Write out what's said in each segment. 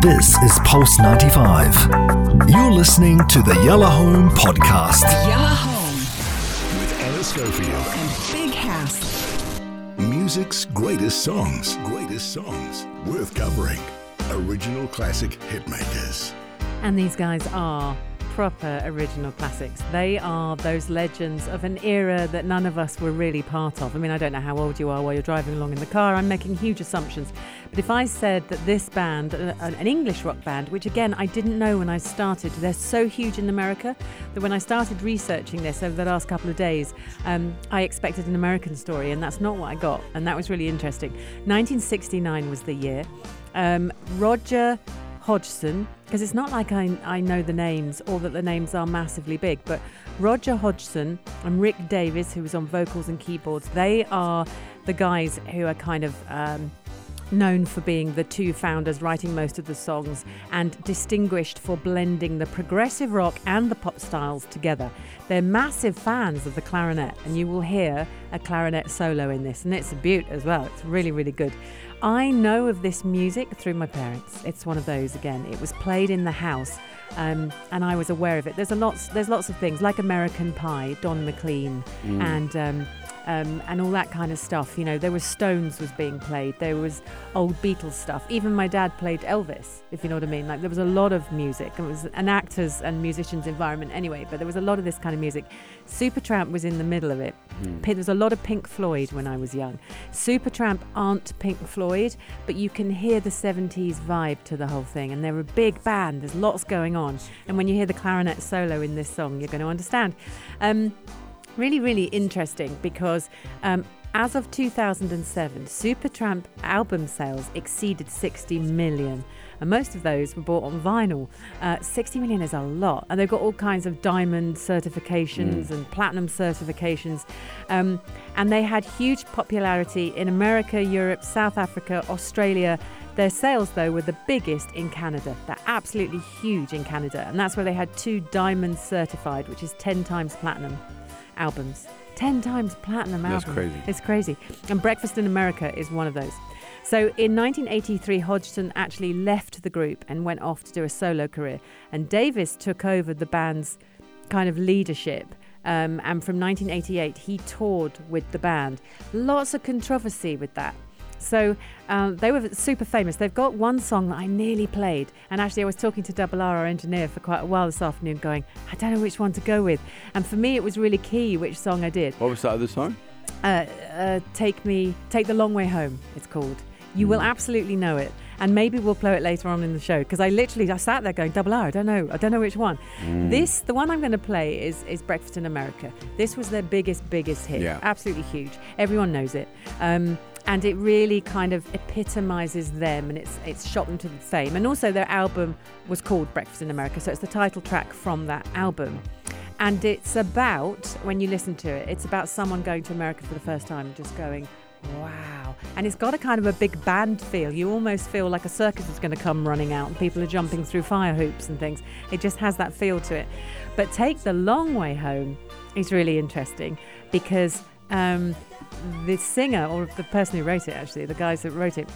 This is Pulse 95. You're listening to the Yellow Home Podcast. Yellow Home with Anna Schofield. and Big House. Music's greatest songs. Greatest songs worth covering. Original classic hitmakers. And these guys are proper original classics. They are those legends of an era that none of us were really part of. I mean, I don't know how old you are while you're driving along in the car. I'm making huge assumptions. But if I said that this band, uh, an English rock band, which again I didn't know when I started, they're so huge in America that when I started researching this over the last couple of days, um, I expected an American story, and that's not what I got. And that was really interesting. 1969 was the year. Um, Roger Hodgson, because it's not like I, I know the names or that the names are massively big, but Roger Hodgson and Rick Davies, who was on vocals and keyboards, they are the guys who are kind of. Um, known for being the two founders writing most of the songs and distinguished for blending the progressive rock and the pop styles together. They're massive fans of the clarinet, and you will hear a clarinet solo in this, and it's a beaut as well. It's really, really good. I know of this music through my parents. It's one of those again. It was played in the house, um, and I was aware of it. There's a lots. There's lots of things like American Pie, Don McLean, and um, um, and all that kind of stuff. You know, there was Stones was being played. There was old Beatles stuff. Even my dad played Elvis, if you know what I mean. Like there was a lot of music. It was an actors and musicians environment anyway, but there was a lot of this kind of music. Supertramp was in the middle of it. Pi- There was a lot of Pink Floyd when I was young. Supertramp aren't Pink Floyd, but you can hear the 70s vibe to the whole thing. And they're a big band. There's lots going on. And when you hear the clarinet solo in this song, you're going to understand. Um, really, really interesting because um, as of 2007, Supertramp album sales exceeded 60 million. And most of those were bought on vinyl. Uh, 60 million is a lot. And they've got all kinds of diamond certifications and platinum certifications. Um, and they had huge popularity in America, Europe, South Africa, Australia. Their sales, though, were the biggest in Canada. They're absolutely huge in Canada. And that's where they had two diamond certified, which is 10 times platinum albums. 10 times platinum That's crazy. It's crazy. And Breakfast in America is one of those. So in 1983, Hodgson actually left the group and went off to do a solo career. And Davies took over the band's kind of leadership. Um, and from 1988, he toured with the band. Lots of controversy with that. So um, they were super famous. They've got one song that I nearly played, and actually I was talking to Double R, our engineer, for quite a while this afternoon, going, I don't know which one to go with. And for me, it was really key which song I did. What was that other song? Uh, uh, take me, take the long way home. It's called. You will absolutely know it, and maybe we'll play it later on in the show because I literally I sat there going double R. I don't know. I don't know which one. This the one I'm going to play is is Breakfast in America. This was their biggest biggest hit. Yeah. Absolutely huge. Everyone knows it. Um, and it really kind of epitomizes them and it's it's shot them to the fame. And also their album was called Breakfast in America, so it's the title track from that album. And it's about, when you listen to it, it's about someone going to America for the first time and just going, wow. And it's got a kind of a big band feel. You almost feel like a circus is going to come running out and people are jumping through fire hoops and things. It just has that feel to it. But Take the Long Way Home is really interesting because um, the singer, or the person who wrote it actually, the guys that wrote it,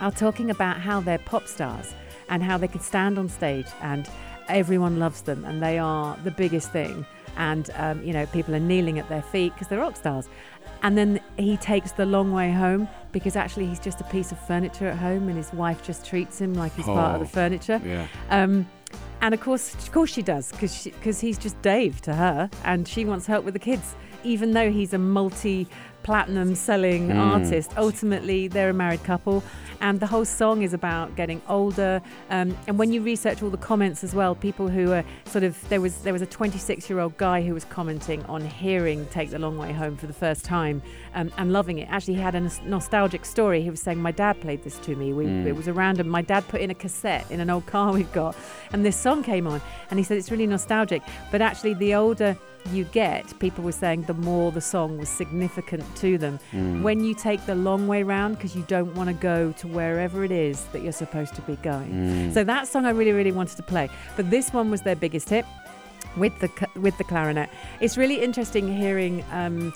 are talking about how they're pop stars and how they can stand on stage and everyone loves them and they are the biggest thing. And, um, you know, people are kneeling at their feet because they're rock stars. And then he takes the long way home because actually he's just a piece of furniture at home and his wife just treats him like he's part of the Oh, furniture. Yeah. Um, and of course, of course she does, because because he's just Dave to her, and she wants help with the kids, even though he's a multi-platinum selling Mm. artist. Ultimately, they're a married couple, and the whole song is about getting older. Um, and when you research all the comments as well, people who are sort of there was there was a 26-year-old guy who was commenting on hearing "Take the Long Way Home" for the first time um, and loving it. Actually, he had a nostalgic story. He was saying, "My dad played this to me. We, It was a random. My dad put in a cassette in an old car we've got, and this song came on, and he said it's really nostalgic. But actually, the older you get, people were saying the more the song was significant to them. When you take the long way round, because you don't want to go to wherever it is that you're supposed to be going. So that song I really, really wanted to play. But this one was their biggest hit. with the with the clarinet. It's really interesting hearing, um,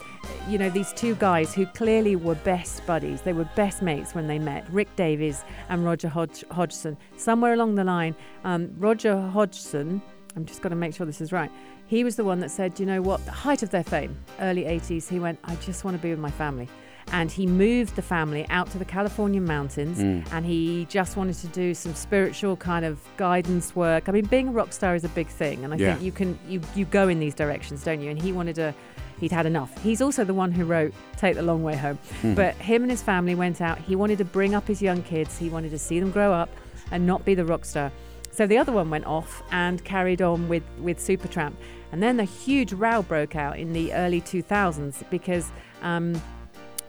you know, these two guys who clearly were best buddies. They were best mates when they met. Rick Davies and Roger Hodg- Hodgson. Somewhere along the line, um, Roger Hodgson. I'm just going to make sure this is right. He was the one that said, you know what, the height of their fame, early 80s, he went, I just want to be with my family and he moved the family out to the Californian mountains mm. and he just wanted to do some spiritual kind of guidance work. I mean, being a rock star is a big thing and I Yeah. think you can you you go in these directions, don't you? And he wanted to he'd had enough. He's also the one who wrote Take the Long Way Home. Hmm. But him and his family went out. He wanted to bring up his young kids. He wanted to see them grow up and not be the rock star. So the other one went off and carried on with, with Supertramp. And then a huge row broke out in the early 2000s because um,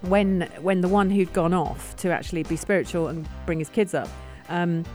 when when the one who'd gone off to actually be spiritual and bring his kids up um,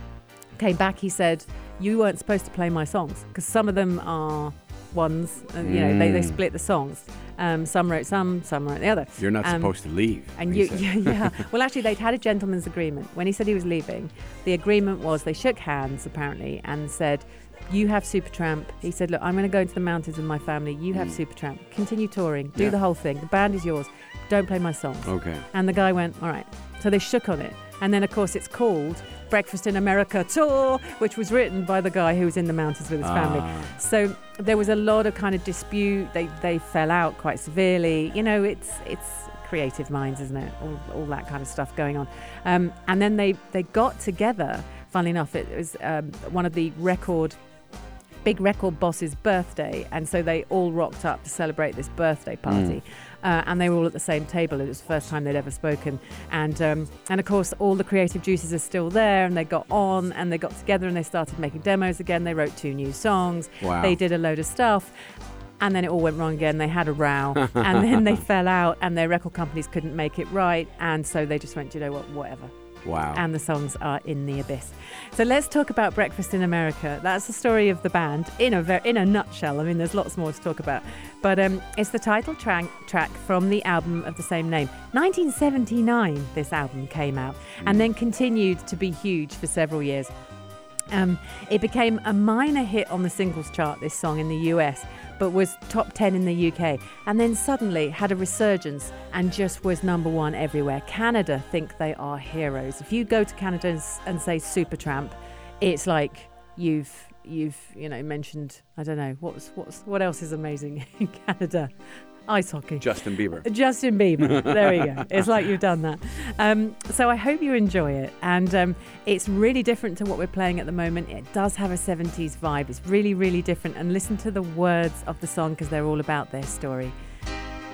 came back, he said, "You weren't supposed to play my songs because some of them are ones, and you know they, they Mm. split the songs. Um, some wrote some, some wrote the other. You're not Um, supposed to leave. And you, yeah, yeah. Well, actually, they'd had a gentleman's agreement. When he said he was leaving, the agreement was they shook hands apparently and said, "You have Supertramp." He said, "Look, I'm going to go into the mountains with my family. You have Supertramp. Continue touring. Do Mm. Yeah. the whole thing. The band is yours. Don't play my songs." Okay. And the guy went, "All right." So they shook on it, and then of course it's called Breakfast in America Tour, which was written by the guy who was in the mountains with his family. Ah. So there was a lot of kind of dispute. They they fell out quite severely. You know, it's it's creative minds, isn't it? All, all that kind of stuff going on. Um, and then they they got together. Funnily enough, it was um, one of the record big record boss's birthday, and so they all rocked up to celebrate this birthday party. Uh, and they were all at the same table. It was the first time they'd ever spoken, and um, and of course all the creative juices are still there. And they got on, and they got together, and they started making demos again. They wrote two new songs. Wow. They did a load of stuff. And then it all went wrong again. They had a row, and then they fell out, and their record companies couldn't make it right, and so they just went, you know what, whatever Wow. and the songs are in the abyss. So let's talk about Breakfast in America. That's the story of the band in a ver- in a nutshell. I mean, there's lots more to talk about, but um, it's the title track track from the album of the same name. 1979, this album came out, and then continued to be huge for several years. Um, it became a minor hit on the singles chart, this song in the US, but was top 10 in the UK. And then suddenly had a resurgence and just was number one everywhere. Canada think they are heroes. If you go to Canada and, and say Supertramp, it's like you've you've you know mentioned I don't know what's what's what else is amazing in Canada. Ice hockey. Justin Bieber. Justin Bieber. There we go. It's like you've done that. Um, so I hope you enjoy it. And um, it's really different to what we're playing at the moment. It does have a 70s vibe. It's really, really different. And listen to the words of the song because they're all about their story.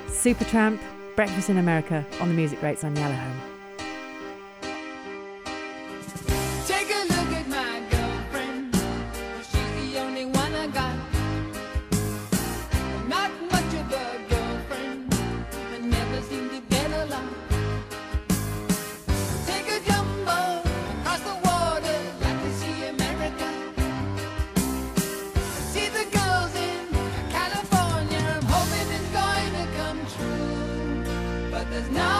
Supertramp, Breakfast in America on the music rates on Yellow Home. There's not